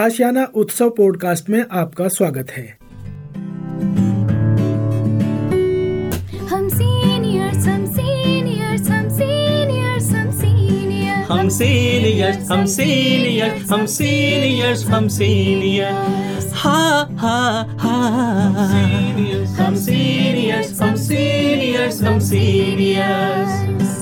आशियाना उत्सव पॉडकास्ट में आपका स्वागत है। हम सीनियर्स हम सीनियर्स हम सीनियर्स हम सीनियर्स हम सीनियर्स हम सीनियर्स हम सीनियर्स हम सीनियर्स हा हा हा हम सीनियर्स हम सीनियर्स हम सीनियर्स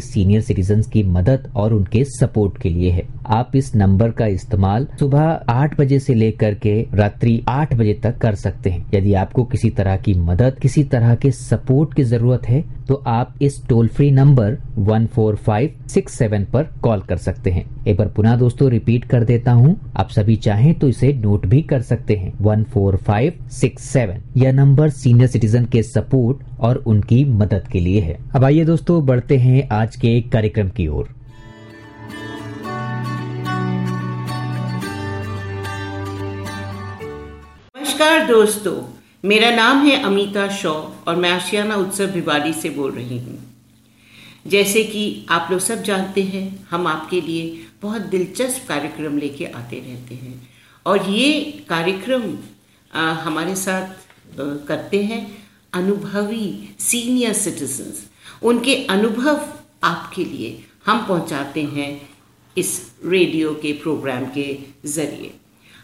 सीनियर सिटीजन की मदद और उनके सपोर्ट के लिए है। आप इस नंबर का इस्तेमाल सुबह आठ बजे से लेकर के रात्रि आठ बजे तक कर सकते हैं। यदि आपको किसी तरह की मदद, किसी तरह के सपोर्ट की ज़रूरत है तो आप इस toll free number one four five six seven पर कॉल कर सकते हैं। एक बार पुनः दोस्तों रिपीट कर देता हूँ। आप सभी चाहें तो इसे नोट भी कर सकते हैं। One four five six seven यह नंबर सीनियर सिटीजन के सपोर्ट और उनकी मदद के लिए है। अब आइए दोस्तों बढ़ते हैं आज के कार्यक्रम की ओर। नमस्कार दोस्तों, मेरा नाम है अमिता शॉ और मैं आशियाना उत्सव भिवाड़ी से बोल रही हूँ। जैसे कि आप लोग सब जानते हैं, हम आपके लिए बहुत दिलचस्प कार्यक्रम लेके आते रहते हैं। और ये कार्यक्रम हमारे साथ करते हैं अनुभवी सीनियर सिटीजन्स उनके अनुभव आपके लिए हम पहुंचाते हैं इस रेडियो के प्रोग्राम के ज़रिए।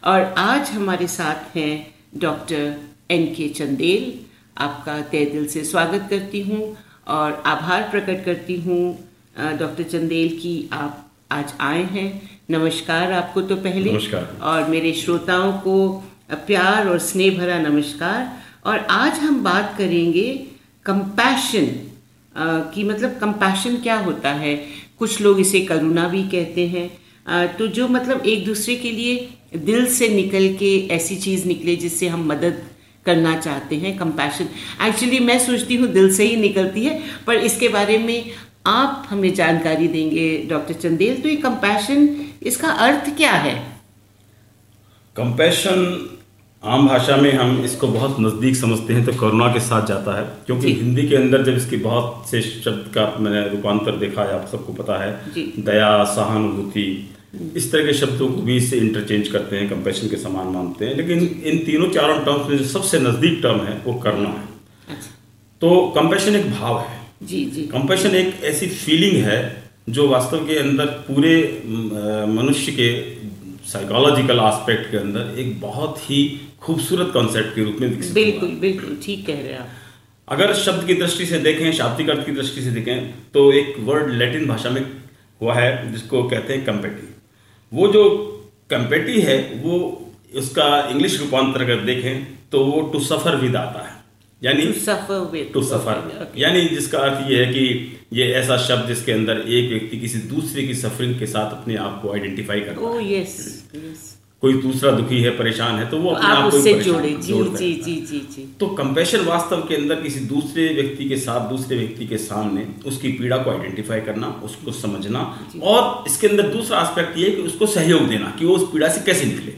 और आज हमारे साथ हैं डॉक्टर एन के चंदेल आपका तय दिल से स्वागत करती हूँ और आभार प्रकट करती हूँ डॉक्टर चंदेल की आप आज आए हैं। नमस्कार आपको तो पहले। और मेरे श्रोताओं को प्यार और स्नेह भरा नमस्कार। और आज हम बात करेंगे कंपैशन कि मतलब कंपैशन क्या होता है। कुछ लोग इसे करुणा भी कहते हैं। तो जो मतलब एक दूसरे के लिए दिल से निकल के ऐसी चीज़ निकले जिससे हम मदद करना चाहते हैं कंपैशन एक्चुअली मैं सोचती हूँ दिल से ही निकलती है पर इसके बारे में आप हमें जानकारी देंगे डॉक्टर चंदेल। तो ये कंपैशन इसका अर्थ क्या है? कंपैशन आम भाषा में हम इसको बहुत नज़दीक समझते हैं तो करुणा के साथ जाता है। क्योंकि हिंदी के अंदर जब इसकी बहुत से शब्द का मैंने रूपांतर देखा है आप सबको पता है। दया सहानुभूति इस तरह के शब्दों को भी इससे इंटरचेंज करते हैं कंपेशन के समान मानते हैं। लेकिन इन तीनों चारों टर्म्स में जो सबसे नज़दीक टर्म है वो करुणा है। अच्छा। तो कंपेशन एक भाव है। जी जी। कंपेशन एक ऐसी फीलिंग है जो वास्तव के अंदर पूरे मनुष्य के साइकोलॉजिकल एस्पेक्ट के अंदर एक बहुत ही खूबसूरत कॉन्सेप्ट के रूप में विकसित बिल्कुल बिल्कुल ठीक कह रहे हैं आप। अगर शब्द की दृष्टि से देखें शाब्दिक अर्थ की दृष्टि से देखें तो एक वर्ड लैटिन भाषा में हुआ है जिसको कहते हैं कंपेटी वो जो कंपेटी है वो उसका इंग्लिश रूपांतर अगर देखें तो वो टू सफ़र विद आता है। यानी to suffer with to suffer यानी जिसका अर्थ ये है कि ये ऐसा शब्द जिसके अंदर एक व्यक्ति किसी दूसरे की सफरिंग के साथ अपने आप को आइडेंटिफाई करता है। यस कोई दूसरा दुखी है परेशान है तो वो अपने आप उससे जोड़े। जी जी जी जी जी। तो कंपैशन वास्तव के अंदर किसी दूसरे व्यक्ति के साथ दूसरे व्यक्ति के सामने उसकी पीड़ा को आइडेंटिफाई करना उसको समझना और इसके अंदर दूसरा एस्पेक्ट ये है कि उसको सहयोग देना कि वो उस पीड़ा से कैसे निकले।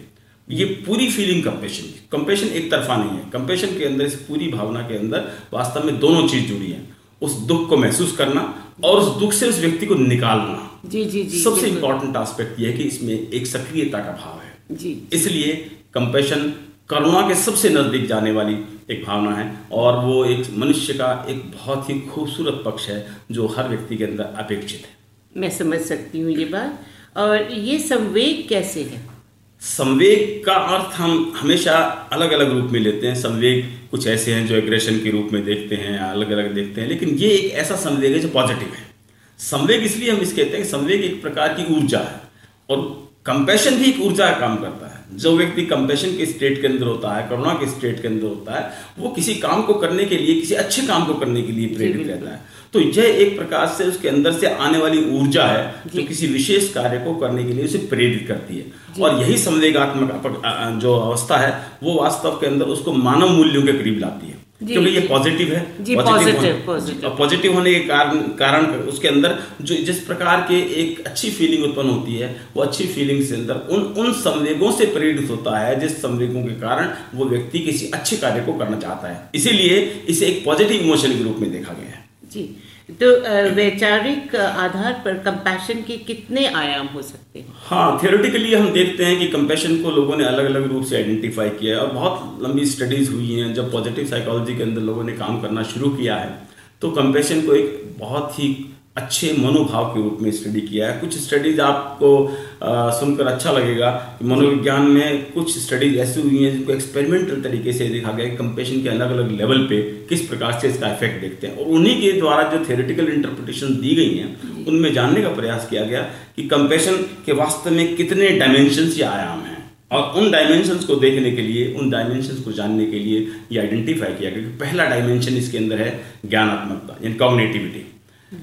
ये पूरी फीलिंग कंपेशन कंपेशन एक तरफा नहीं है। कंपेशन के अंदर इस पूरी भावना के अंदर वास्तव में दोनों चीज़ जुड़ी है। उस दुख को महसूस करना और उस दुख से उस व्यक्ति को निकालना। जी जी जी सबसे इंपॉर्टेंट एस्पेक्ट यह है कि इसमें एक सक्रियता का भाव है। जी। इसलिए कंपैशन करुणा के सबसे नज़दीक जाने वाली एक भावना है और वो एक मनुष्य का एक बहुत ही खूबसूरत पक्ष है जो हर व्यक्ति के अंदर अपेक्षित है। मैं समझ सकती हूँ ये बात। और ये संवेग कैसे है? संवेग का अर्थ हम हमेशा अलग अलग रूप में लेते हैं। संवेग कुछ ऐसे हैं जो एग्रेशन के रूप में देखते हैं अलग अलग देखते हैं लेकिन ये एक ऐसा संवेग है जो पॉजिटिव है। संवेग इसलिए हम इस कहते हैं कि संवेग एक प्रकार की ऊर्जा है और कंपेशन भी एक ऊर्जा का काम करता है। जो व्यक्ति कंपेशन के स्टेट के अंदर होता है करुणा के स्टेट के अंदर होता है वो किसी काम को करने के लिए किसी अच्छे काम को करने के लिए प्रेरित रहता है। तो यह एक प्रकार से उसके अंदर से आने वाली ऊर्जा है जो किसी विशेष कार्य को करने के लिए उसे प्रेरित करती है। और यही संवेगात्मक जो अवस्था है वो वास्तव के अंदर उसको मानव मूल्यों के करीब लाती है। क्योंकि ये पॉजिटिव है। पॉजिटिव होने के कारण कारण उसके अंदर जो जिस प्रकार के एक अच्छी फीलिंग उत्पन्न होती है वो अच्छी फीलिंग से अंदर उन उन संवेगों से प्रेरित होता है जिस संवेगों के कारण वो व्यक्ति किसी अच्छे कार्य को करना चाहता है। इसीलिए इसे एक पॉजिटिव इमोशन के रूप में देखा गया है। जी। तो वैचारिक आधार पर कंपैशन के कितने आयाम हो सकते हैं? हाँ थियोरेटिकली हम देखते हैं कि कंपैशन को लोगों ने अलग अलग रूप से आइडेंटिफाई किया है। और बहुत लंबी स्टडीज़ हुई हैं, जब पॉजिटिव साइकोलॉजी के अंदर लोगों ने काम करना शुरू किया है तो कंपैशन को एक बहुत ही अच्छे मनोभाव के रूप में स्टडी किया है। कुछ स्टडीज़ आपको आ, सुनकर अच्छा लगेगा कि मनोविज्ञान में कुछ स्टडीज़ ऐसी हुई हैं जिनको एक्सपेरिमेंटल तरीके से देखा गया कि कंपेशन के अलग अलग लेवल पे किस प्रकार से इसका इफ़ेक्ट देखते हैं। और उन्हीं के द्वारा जो थेरेटिकल इंटरप्रिटेशन दी गई हैं उनमें जानने का प्रयास किया गया कि कंपेशन के वास्तव में कितने डायमेंशंस या आयाम हैं। और उन डायमेंशंस को देखने के लिए उन डायमेंशंस को जानने के लिए ये आइडेंटिफाई किया गया कि पहला डायमेंशन इसके अंदर है ज्ञानात्मकता यानी कॉग्नेटिविटी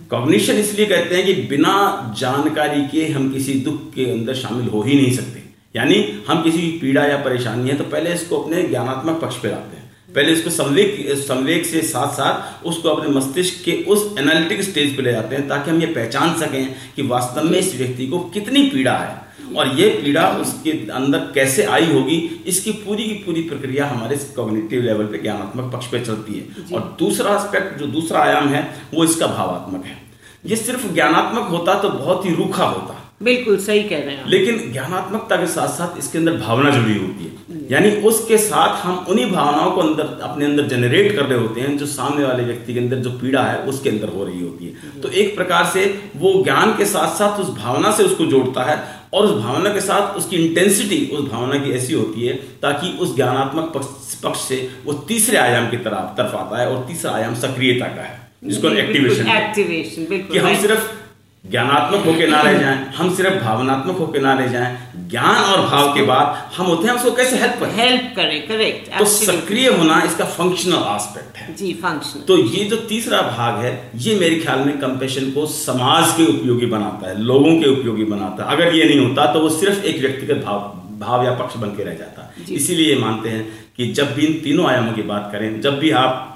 कॉग्निशन इसलिए कहते हैं कि बिना जानकारी के हम किसी दुख के अंदर शामिल हो ही नहीं सकते। यानी हम किसी पीड़ा या परेशानी है तो पहले इसको अपने ज्ञानात्मक पक्ष पर लाते हैं। पहले इसको संवेग संवेग से साथ साथ उसको अपने मस्तिष्क के उस एनालिटिक स्टेज पे ले जाते हैं ताकि हम ये पहचान सकें कि वास्तव में इस व्यक्ति को कितनी पीड़ा है और ये पीड़ा उसके अंदर कैसे आई होगी इसकी पूरी की पूरी प्रक्रिया हमारे कॉग्निटिव लेवल पे ज्ञानात्मक पक्ष पे चलती है। और दूसरा एस्पेक्ट जो दूसरा आयाम है वो इसका भावात्मक है। ये सिर्फ़ ज्ञानात्मक होता तो बहुत ही रूखा होता। बिल्कुल सही कह रहे हैं लेकिन ज्ञानात्मकता के साथ साथ इसके अंदर भावना जुड़ी होती है यानी उसके साथ हम उन्हीं भावनाओं को अंदर अपने अंदर जनरेट कर रहे होते हैं जो सामने वाले व्यक्ति के अंदर जो पीड़ा है उसके अंदर हो रही होती है। तो एक प्रकार से वो ज्ञान के साथ साथ उस भावना से उसको जोड़ता है और उस भावना के साथ उसकी इंटेंसिटी उस भावना की ऐसी होती है ताकि उस ज्ञानात्मक पक्ष पक्ष से वो तीसरे आयाम की तरफ़ तरफ़ आता है और तीसरा आयाम सक्रियता का है जिसको एक्टिवेशन एक्टिवेशन बिल्कुल कि हम सिर्फ़ ज्ञानात्मक होके ना रह जाएँ हम सिर्फ़ भावनात्मक होके ना रह जाएँ। ज्ञान और भाव के बाद हम होते हैं उसको कैसे हेल्प करें? हेल्प करे करेक्ट तो सक्रिय होना इसका फंक्शनल एस्पेक्ट है। जी फ़ंक्शन तो ये जो तीसरा भाग है ये मेरे ख्याल में कंपेशन को समाज के उपयोगी बनाता है लोगों के उपयोगी बनाता है। अगर ये नहीं होता तो वो सिर्फ़ एक व्यक्तिगत भाव भाव या पक्ष बन के रह जाता। इसीलिए ये मानते हैं कि जब भी इन तीनों आयामों की बात करें जब भी आप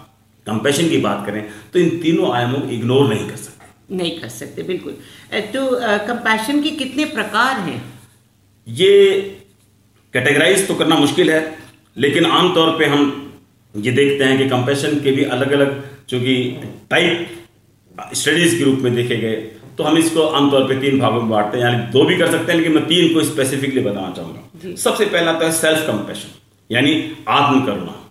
कंपेशन की बात करें तो इन तीनों आयामों को इग्नोर नहीं कर सकते। नहीं कर सकते बिल्कुल। तो कंपैशन के कितने प्रकार हैं? ये कैटेगराइज तो करना मुश्किल है लेकिन आमतौर पे हम ये देखते हैं कि कंपैशन के भी अलग अलग चूँकि टाइप स्टडीज़ के रूप में देखे गए तो हम इसको आमतौर पे तीन भागों में बांटते हैं यानी दो भी कर सकते हैं लेकिन मैं तीन को स्पेसिफिकली बताना चाहूँगा। सबसे पहला तो है सेल्फ कंपेशन यानी आत्म करुणा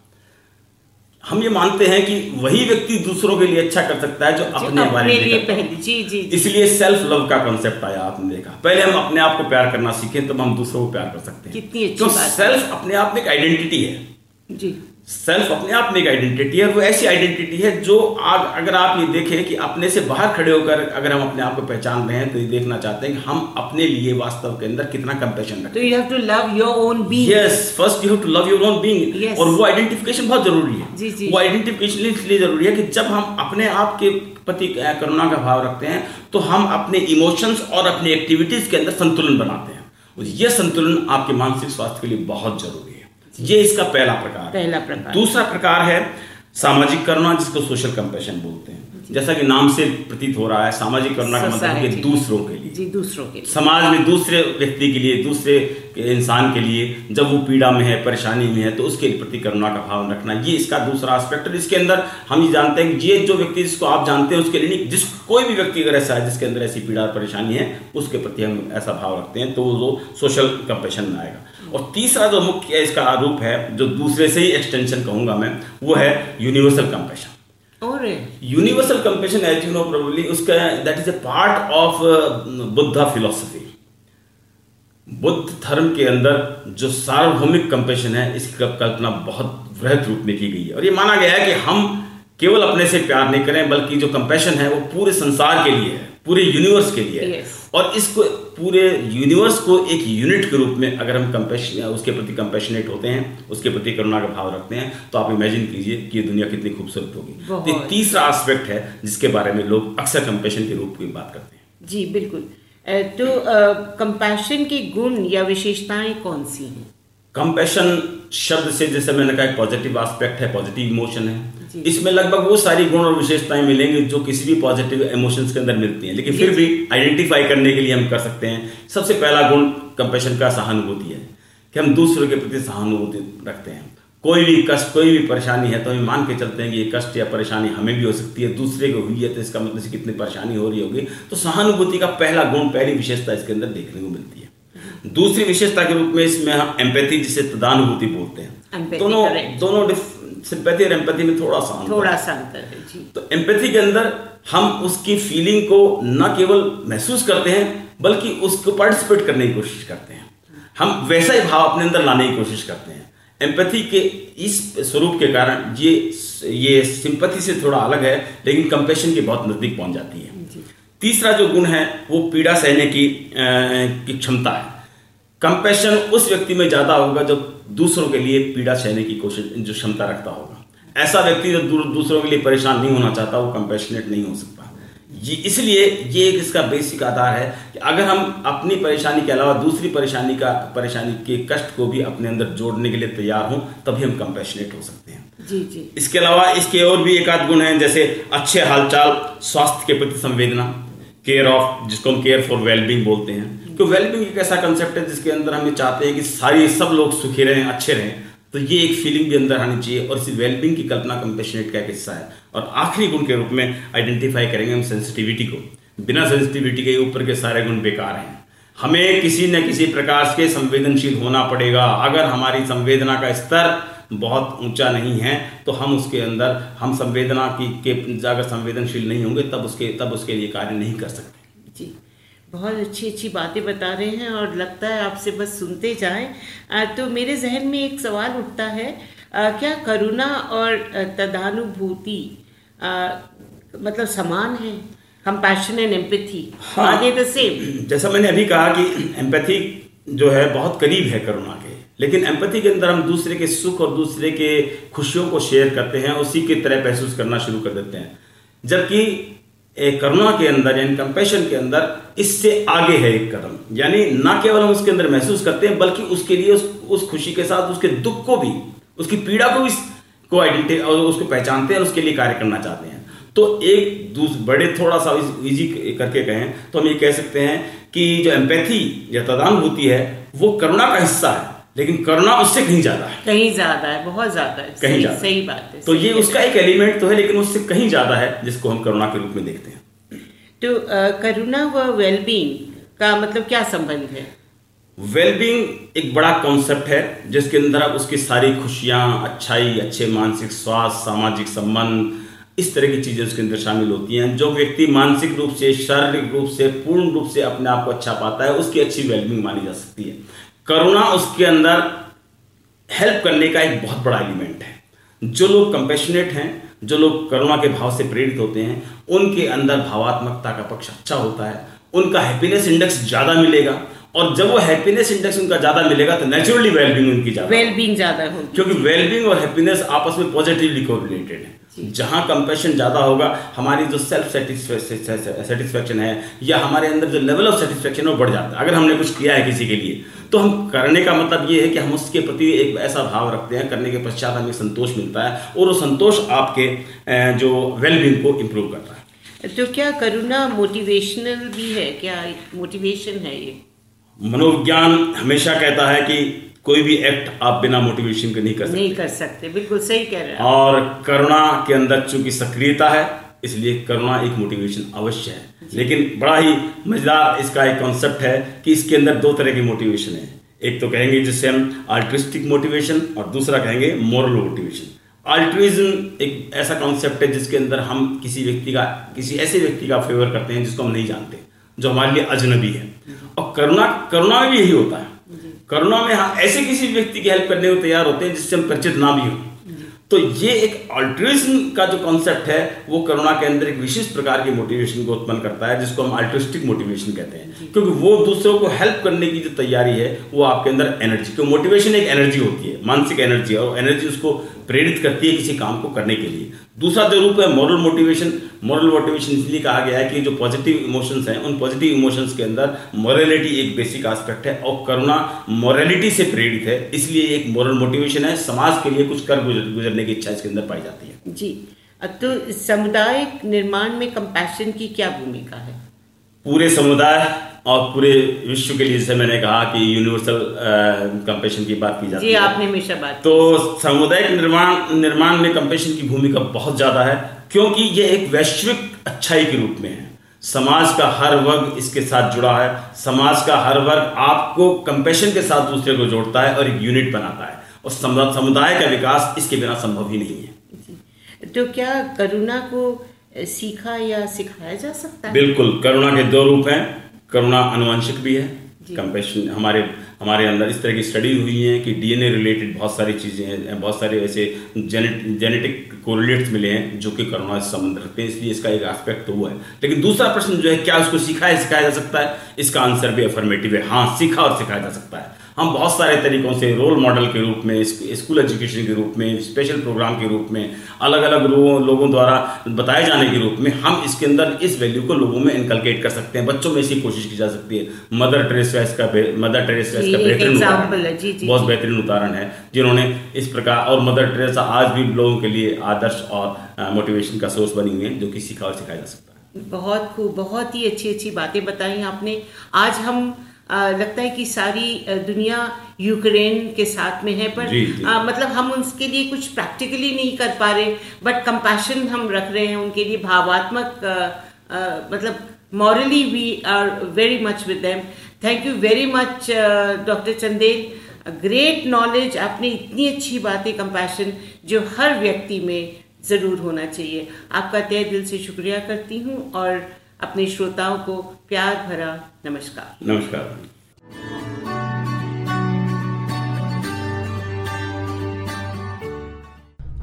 हम ये मानते हैं कि वही व्यक्ति दूसरों के लिए अच्छा कर सकता है जो अपने बारे में। पहले जी जी जी। इसलिए सेल्फ लव का कॉन्सेप्ट आया आपने देखा। पहले हम अपने आप को प्यार करना सीखें तब हम दूसरों को प्यार कर सकते हैं। कितनी अच्छी तो सेल्फ अपने आप में एक आइडेंटिटी है। जी। सेल्फ अपने आप में एक आइडेंटिटी है वो ऐसी आइडेंटिटी है जो आग अगर आप ये देखें कि अपने से बाहर खड़े होकर अगर हम अपने आप को पहचान रहे हैं तो ये देखना चाहते हैं कि हम अपने लिए वास्तव के अंदर कितना कंपेशन रखते तो you have to love your own हैं being yes first you have to love your own being और वो आइडेंटिफिकेशन बहुत ज़रूरी है। जी, जी। वो आइडेंटिफिकेशन इसलिए ज़रूरी है कि जब हम अपने आप के प्रति करुणा का भाव रखते हैं तो हम अपने इमोशंस और अपनी एक्टिविटीज़ के अंदर संतुलन बनाते हैं। और यह संतुलन आपके मानसिक स्वास्थ्य के लिए बहुत ज़रूरी है। ये इसका पहला प्रकार पहला प्रकार। दूसरा प्रकार है सामाजिक करुणा जिसको सोशल कंपेशन बोलते हैं। जैसा कि नाम से प्रतीत हो रहा है सामाजिक करुणा का मतलब कि दूसरों के लिए। जी दूसरों के लिए। समाज में दूसरे व्यक्ति के लिए दूसरे इंसान के लिए जब वो पीड़ा में है परेशानी में है तो उसके प्रति करुणा का भाव रखना ये इसका दूसरा एस्पेक्ट है। इसके अंदर हम ये जानते हैं कि ये जो व्यक्ति जिसको आप जानते हैं उसके लिए नहीं जिस कोई भी व्यक्ति अगर ऐसा है जिसके अंदर ऐसी पीड़ा परेशानी है उसके प्रति हम ऐसा भाव रखते हैं तो वो सोशल कंपेशन में आएगा। और तीसरा जो मुख्य इसका आरोप है जो दूसरे से ही एक्सटेंशन कहूँगा मैं वो है universal compassion universal compassion as you know probably उसका that is a part of Buddha philosophy Buddha धर्म के अंदर जो सार्वभौमिक कंपेशन है इसकी कल्पना बहुत वृहद रूप में की गई है। और ये माना गया है कि हम केवल अपने से प्यार नहीं करें बल्कि जो कंपेशन है वो पूरे संसार के लिए है। पूरे यूनिवर्स के लिए Yes. और इसको पूरे यूनिवर्स को एक यूनिट के रूप में अगर हम कंपेशन उसके प्रति कंपेशनेट होते हैं उसके प्रति करुणा का भाव रखते हैं तो आप इमेजिन कीजिए कि ये दुनिया कितनी खूबसूरत होगी। तो तीसरा एस्पेक्ट है जिसके बारे में लोग अक्सर कंपेशन के रूप में बात करते हैं। जी बिल्कुल। तो कंपैशन के गुण या विशेषताएँ कौन सी हैं? कंपेशन शब्द से जैसे मैंने कहा एक पॉजिटिव एस्पेक्ट है पॉजिटिव इमोशन है। इसमें लगभग वो सारी गुण और विशेषताएँ मिलेंगी जो किसी भी पॉजिटिव इमोशंस के अंदर मिलती हैं। लेकिन फिर भी आइडेंटिफाई करने के लिए हम कर सकते हैं। सबसे पहला गुण कंपेशन का सहानुभूति है कि हम दूसरों के प्रति सहानुभूति रखते हैं। कोई भी कष्ट कोई भी परेशानी है तो हम मान के चलते हैं कि ये कष्ट या परेशानी हमें भी हो सकती है। दूसरे को हुई है तो इसका मतलब कितनी परेशानी हो रही होगी। तो सहानुभूति का पहला गुण पहली विशेषता इसके अंदर देखने को मिलती है। दूसरी विशेषता के रूप में इसमें हम एम्पैथी जिसे तदानुभूति बोलते हैं। दोनों. दोनों सिंपैथी और एम्पैथी में थोड़ा सा थोड़ा सा अंतर है जी। तो एम्पैथी के अंदर हम उसकी फीलिंग को न केवल महसूस करते हैं बल्कि उसको पार्टिसिपेट करने की कोशिश करते हैं। हम वैसा ही भाव अपने अंदर लाने की कोशिश करते हैं। एम्पैथी के इस स्वरूप के कारण ये ये सिंपैथी से थोड़ा अलग है लेकिन कंपेशन के बहुत नज़दीक पहुँच जाती है। तीसरा जो गुण है वो पीड़ा सहने की की क्षमता है। कंपेशन उस व्यक्ति में ज़्यादा होगा जो दूसरों के लिए पीड़ा सहने की कोशिश जो क्षमता रखता होगा। ऐसा व्यक्ति जो दूर- दूसरों के लिए परेशान नहीं होना चाहता वो कंपेशनेट नहीं हो सकता। ये इसलिए ये एक इसका बेसिक आधार है कि अगर हम अपनी परेशानी के अलावा दूसरी परेशानी का परेशानी के कष्ट को भी अपने अंदर जोड़ने के लिए तैयार हों तभी हम कंपेशनेट हो सकते हैं। जी जी। इसके अलावा इसके और भी एक आध गुण हैं जैसे अच्छे हालचाल स्वास्थ्य के प्रति संवेदना केयर ऑफ़ जिसको हम केयर फॉर वेलबींग बोलते हैं। तो वेलबींग एक ऐसा कंसेप्ट है जिसके अंदर हम ये चाहते हैं कि सारे सब लोग सुखी रहें, अच्छे रहें। तो ये एक फीलिंग भी अंदर आनी चाहिए और इसी वेलबींग की कल्पना कंपेशनेट का एक हिस्सा है। और आखिरी गुण के रूप में आइडेंटिफाई करेंगे हम सेंसिटिविटी को। बिना सेंसिटिविटी के ऊपर के सारे गुण बेकार हैं। हमें किसी न किसी प्रकार से संवेदनशील होना पड़ेगा। अगर हमारी संवेदना का स्तर बहुत ऊँचा नहीं है तो हम उसके अंदर, हम संवेदना की, के अगर संवेदनशील नहीं होंगे, तब उसके तब उसके लिए कार्य नहीं कर सकते। जी। बहुत अच्छी अच्छी बातें बता रहे हैं और लगता है आपसे बस सुनते जाएँ। तो मेरे जहन में एक सवाल उठता है क्या करुणा और तदानुभूति मतलब समान है? कंपैशन एंड एम्पैथी हाँ। आर दे द सेम जैसा मैंने अभी कहा कि एम्पैथी जो है बहुत करीब है करुणा के लेकिन एम्पैथी के अंदर हम दूसरे के सुख और दूसरे के खुशियों को शेयर करते हैं उसी की तरह महसूस करना शुरू कर देते हैं। जबकि एक करुणा के अंदर यानी कंपेशन के अंदर इससे आगे है एक कदम। यानी ना केवल हम उसके अंदर महसूस करते हैं बल्कि उसके लिए उस, उस खुशी के साथ उसके दुख को भी उसकी पीड़ा को भी को आइडेंटिटी और उसको पहचानते हैं और उसके लिए कार्य करना चाहते हैं। तो एक बड़े थोड़ा सा इजी करके कहें तो हम ये कह सकते हैं कि जो एम्पैथी या तदानुभूति है वो करुणा का हिस्सा है। लेकिन करुणा उससे कहीं ज़्यादा है। कहीं ज़्यादा है बहुत ज़्यादा है। कहीं सही, ज़्यादा सही बात है तो ये उसका एक एलिमेंट तो है लेकिन उससे कहीं ज़्यादा है जिसको हम करुणा के रूप में देखते हैं। तो करुणा व वेलबींग का मतलब क्या संबंध है? वेलबींग एक बड़ा कॉन्सेप्ट है जिसके अंदर आप उसकी सारी खुशियाँ अच्छाई अच्छे मानसिक स्वास्थ्य सामाजिक संबंध इस तरह की चीज़ें उसके अंदर शामिल होती हैं। जो व्यक्ति मानसिक रूप से शारीरिक रूप से पूर्ण रूप से अपने आप को अच्छा पाता है उसकी अच्छी वेलबींग मानी जा सकती है। करुणा उसके अंदर हेल्प करने का एक बहुत बड़ा एलिमेंट है। जो लोग कंपेशनेट हैं जो लोग करुणा के भाव से प्रेरित होते हैं उनके अंदर भावात्मकता का पक्ष अच्छा होता है उनका हैप्पीनेस इंडेक्स ज़्यादा मिलेगा और जब वो हैप्पीनेस इंडेक्स उनका ज़्यादा मिलेगा तो नेचुरली वेलबींग उनकी ज़्यादा वेलबींग ज़्यादा होगी। क्योंकि वेलबींग और हैप्पीनेस आपस में पॉजिटिवली कोरिलेटेड है। जहाँ कंपेशन ज़्यादा होगा हमारी जो सेल्फ सेटिस्फेक्शन है या हमारे अंदर जो लेवल ऑफ़ सेटिस्फेक्शन है वो बढ़ जाता है। अगर हमने कुछ किया है किसी के लिए तो हम करने का मतलब ये है कि हम उसके प्रति एक ऐसा भाव रखते हैं करने के पश्चात हमें संतोष मिलता है और वो संतोष आपके जो वेलबींग को इम्प्रूव करता है। तो क्या करुणा मोटिवेशनल भी है? क्या मोटिवेशन है ये? मनोविज्ञान हमेशा कहता है कि कोई भी एक्ट आप बिना मोटिवेशन के नहीं कर सकते। नहीं कर सकते बिल्कुल सही कह रहे हैं और करुणा के अंदर चूँकि सक्रियता है इसलिए करुणा एक मोटिवेशन अवश्य है। लेकिन बड़ा ही मज़ेदार इसका एक कॉन्सेप्ट है कि इसके अंदर दो तरह की मोटिवेशन है। एक तो कहेंगे जिससे हम अल्ट्रिस्टिक मोटिवेशन और दूसरा कहेंगे मॉरल मोटिवेशन अल्ट्रुइज्म एक ऐसा कॉन्सेप्ट है जिसके अंदर हम किसी व्यक्ति का किसी ऐसे व्यक्ति का फेवर करते हैं जिसको हम नहीं जानते जो हमारे लिए अजनबी है। और करुणा करुणा में भी यही होता है। करुणा में हम ऐसे किसी व्यक्ति की हेल्प करने को तैयार होते हैं जिससे हम परिचित ना भी हों। तो ये एक अल्ट्रिज्म का जो कॉन्सेप्ट है वो करुणा के अंदर एक विशेष प्रकार की मोटिवेशन को उत्पन्न करता है जिसको हम अल्ट्रिस्टिक मोटिवेशन कहते हैं। क्योंकि वो दूसरों को हेल्प करने की जो तैयारी है वो आपके अंदर एनर्जी क्योंकि मोटिवेशन एक एनर्जी होती है मानसिक एनर्जी और एनर्जी उसको प्रेरित करती है किसी काम को करने के लिए। दूसरा जो रूप है मॉरल मोटिवेशन मॉरल मोटिवेशन इसलिए कहा गया है कि जो पॉजिटिव इमोशंस हैं उन पॉजिटिव इमोशंस के अंदर मॉरलिटी एक बेसिक एस्पेक्ट है और करुणा मॉरलिटी से प्रेरित है। इसलिए एक मॉरल मोटिवेशन है समाज के लिए कुछ कर गुजर, गुजरने की इच्छा इसके अंदर पाई जाती है। जी। तो समुदाय निर्माण में कंपैशन की क्या भूमिका है? पूरे समुदाय और पूरे विश्व के लिए जैसे मैंने कहा कि यूनिवर्सल कंपेशन की बात की जाती जी है। आपने हमेशा बात तो सामुदायिक निर्माण निर्माण में कंपेशन की भूमिका बहुत ज़्यादा है क्योंकि ये एक वैश्विक अच्छाई के रूप में है। समाज का हर वर्ग इसके साथ जुड़ा है। समाज का हर वर्ग आपको कंपेशन के साथ दूसरे को जोड़ता है और एक यूनिट बनाता है। और समुदाय का विकास इसके बिना संभव ही नहीं है। तो क्या करुणा को सीखा या सिखाया जा सकता है? बिल्कुल करुणा के दो रूप हैं। करुणा अनुवंशिक भी है। कंपेशन हमारे हमारे अंदर इस तरह की स्टडी हुई है कि डीएनए रिलेटेड बहुत सारी चीज़ें हैं बहुत सारे ऐसे जेनेटिक कोरिलेट्स मिले हैं जो कि करोना से संबंध रखते हैं इसलिए इसका एक एस्पेक्ट तो हुआ है। लेकिन दूसरा प्रश्न जो है क्या उसको सिखाया सिखाया जा सकता है? इसका आंसर भी अफर्मेटिव है। हाँ सीखा और सिखाया जा सकता है। हम बहुत सारे तरीकों से रोल मॉडल के रूप में स्कूल एजुकेशन के रूप में स्पेशल प्रोग्राम के रूप में अलग अलग लोगों द्वारा बताए जाने के रूप में हम इसके अंदर इस वैल्यू को लोगों में इनकलकेट कर सकते हैं। बच्चों में इसकी कोशिश की जा सकती है। मदर टेरेसा इसका बे- मदर टेरेसा जी, इसका बेहतरीन बहुत बेहतरीन उदाहरण है जिन्होंने इस प्रकार और मदर टेरेसा आज भी लोगों के लिए आदर्श और मोटिवेशन का सोर्स बनी हुई है जो कि सीखा और सिखाया जा सकता है। बहुत खूब बहुत ही अच्छी अच्छी बातें बताई आपने। आज हम लगता है कि सारी दुनिया यूक्रेन के साथ में है पर जी, जी। अ, मतलब हम उनके लिए कुछ प्रैक्टिकली नहीं कर पा रहे बट कंपैशन हम रख रहे हैं उनके लिए भावात्मक अ, अ, मतलब morally we are very much with them thank you very much doctor Chandel great knowledge आपने इतनी अच्छी बातें कंपैशन जो हर व्यक्ति में ज़रूर होना चाहिए। आपका तय दिल से शुक्रिया करती हूँ और अपने श्रोताओं को प्यार भरा नमस्कार। नमस्कार।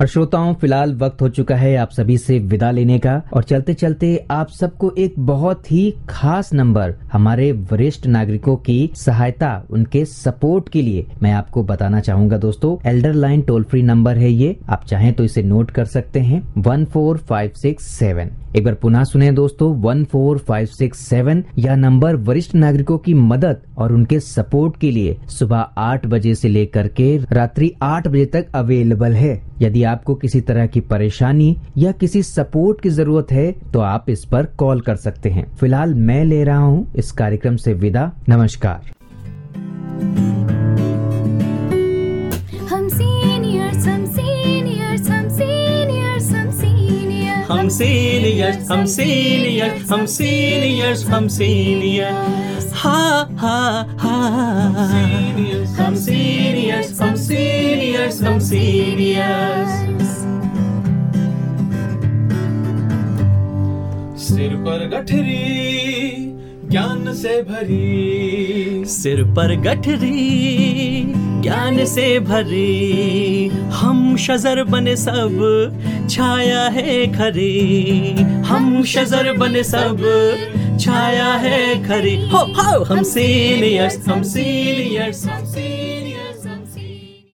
और श्रोताओं, फ़िलहाल वक्त हो चुका है आप सभी से विदा लेने का। और चलते चलते आप सबको एक बहुत ही खास नंबर हमारे वरिष्ठ नागरिकों की सहायता, उनके सपोर्ट के लिए मैं आपको बताना चाहूँगा दोस्तों। Elder line toll free number है ये, आप चाहें तो इसे नोट कर सकते हैं। One four five six seven. एक बार पुनः सुने दोस्तों, one four five six seven, यह नंबर वरिष्ठ नागरिकों की मदद और उनके सपोर्ट के लिए सुबह आठ बजे से लेकर के रात्रि आठ बजे तक अवेलेबल है। यदि आपको किसी तरह की परेशानी या किसी सपोर्ट की ज़रूरत है तो आप इस पर कॉल कर सकते हैं। फ़िलहाल मैं ले रहा हूँ इस कार्यक्रम से विदा। नमस्कार। हम सीनियर्स हम सीनियर्स हम सीनियर्स हम सीनियर्स हा हा। हा हम हम हम सिर पर गठरी ज्ञान से भरी। सिर पर गठरी ज्ञान से भरे हम शजर बने सब छाया है खरे। हम शजर बने सब छाया है खरे। हो हो हम सीनियर्स हम सीनियर्स हम सीनियर्स